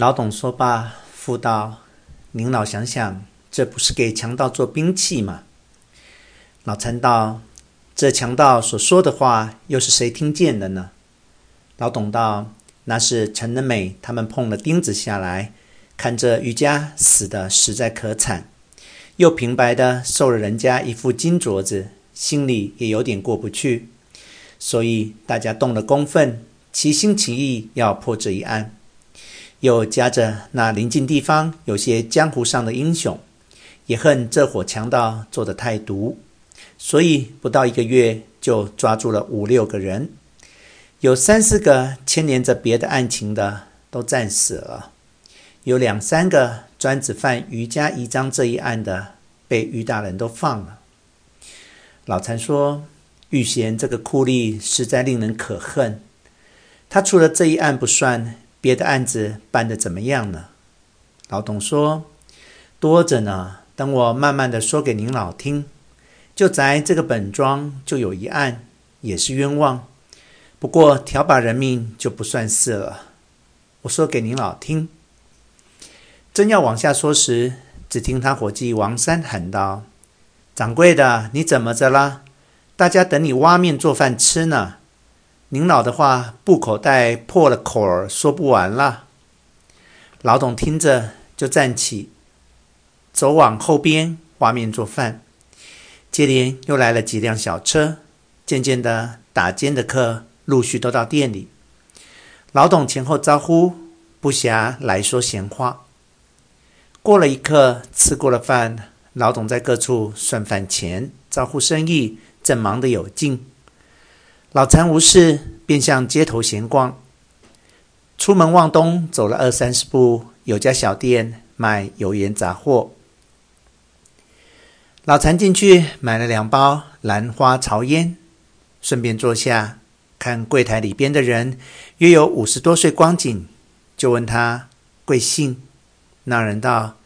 老董说罢，复道：“您老想想，这不是给强盗做兵器吗？”老陈道：“这强盗所说的话，又是谁听见的呢？”老董道：“那是陈能美他们碰了钉子下来，看着余家死的实在可惨，又平白的受了人家一副金镯子，心里也有点过不去，所以大家动了公愤，齐心齐意要破这一案。又夹着那临近地方有些江湖上的英雄，也恨这伙强盗做得太毒。”所以不到一个月，就抓住了五六个人，有三四个牵连着别的案情的都战死了，有两三个专只犯余家遗章这一案的，被余大人都放了。老禅说：“玉贤这个酷吏实在令人可恨，他除了这一案不算，别的案子办得怎么样呢？”老董说：“多着呢，等我慢慢的说给您老听。”就在这个本庄就有一案，也是冤枉，不过挑把人命就不算事了。我说给您老听。正要往下说时，只听他伙计王三喊道：“掌柜的，你怎么着了？大家等你挖面做饭吃呢。您老的话，布口袋破了口儿，说不完了。”老董听着就站起，走往后边挖面做饭。接连又来了几辆小车，渐渐的，打尖的客陆续都到店里。老董前后招呼，不暇来说闲话。过了一刻，吃过了饭，老董在各处算饭钱，招呼生意，正忙得有劲。老残无事，便向街头闲逛。出门往东走了二三十步，有家小店卖油盐杂货。老残进去买了两包兰花潮烟，顺便坐下看柜台里边的人，约有五十多岁光景，就问他贵姓。那人道：“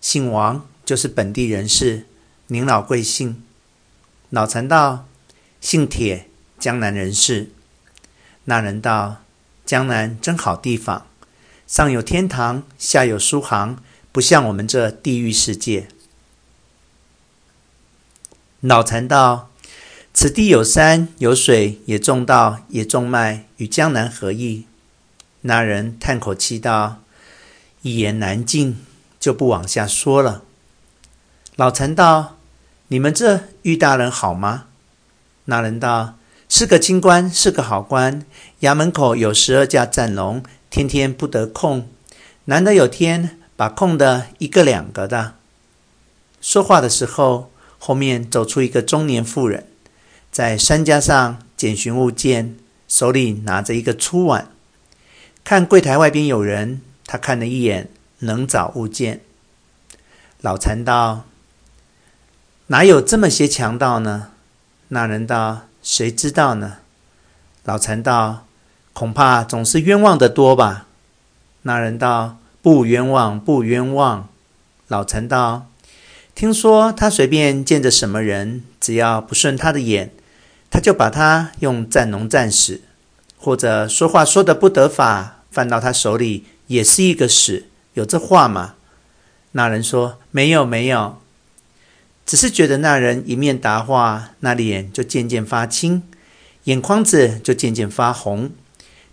姓王，就是本地人士。您老贵姓？”老残道：“姓铁，江南人士。”那人道：“江南真好地方，上有天堂，下有苏杭，不像我们这地狱世界。”老残道：“此地有山有水，也种稻，也种麦，与江南何异？”那人叹口气道：“一言难尽，就不往下说了。”老残道：“你们这玉大人好吗？”那人道：“是个清官，是个好官。衙门口有十二架战龙，天天不得空，难得有天把空的一个两个的。”说话的时候。后面走出一个中年妇人，在山架上检寻物件，手里拿着一个粗碗。看柜台外边有人，他看了一眼，能找物件。老禅道：“哪有这么些强盗呢？”那人道：“谁知道呢？”老禅道：“恐怕总是冤枉的多吧？”那人道：“不冤枉，不冤枉。”老禅道。听说他随便见着什么人，只要不顺他的眼，他就把他用战龙战死；或者说话说的不得法，犯到他手里也是一个死。有这话吗？那人说没有没有，只是觉得那人一面答话，那脸就渐渐发青，眼眶子就渐渐发红。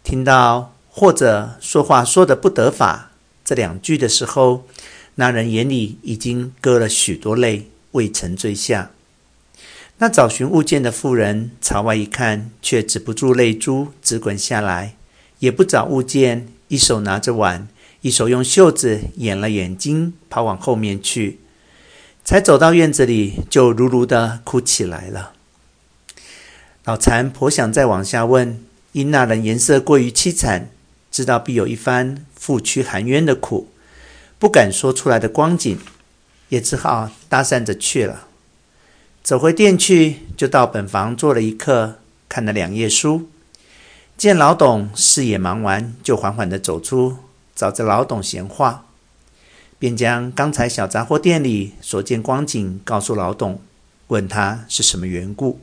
听到或者说话说得不得法这两句的时候。那人眼里已经割了许多泪，未曾坠下。那找寻物件的妇人朝外一看，却止不住泪珠直滚下来，也不找物件，一手拿着碗，一手用袖子掩了眼睛，跑往后面去。才走到院子里，就如如的哭起来了。老残婆想再往下问，因那人颜色过于凄惨，知道必有一番负屈含冤的苦。不敢说出来的光景，也只好搭讪着去了。走回店去，就到本房坐了一刻，看了两页书。见老董事也忙完，就缓缓的走出，找着老董闲话，便将刚才小杂货店里所见光景告诉老董，问他是什么缘故。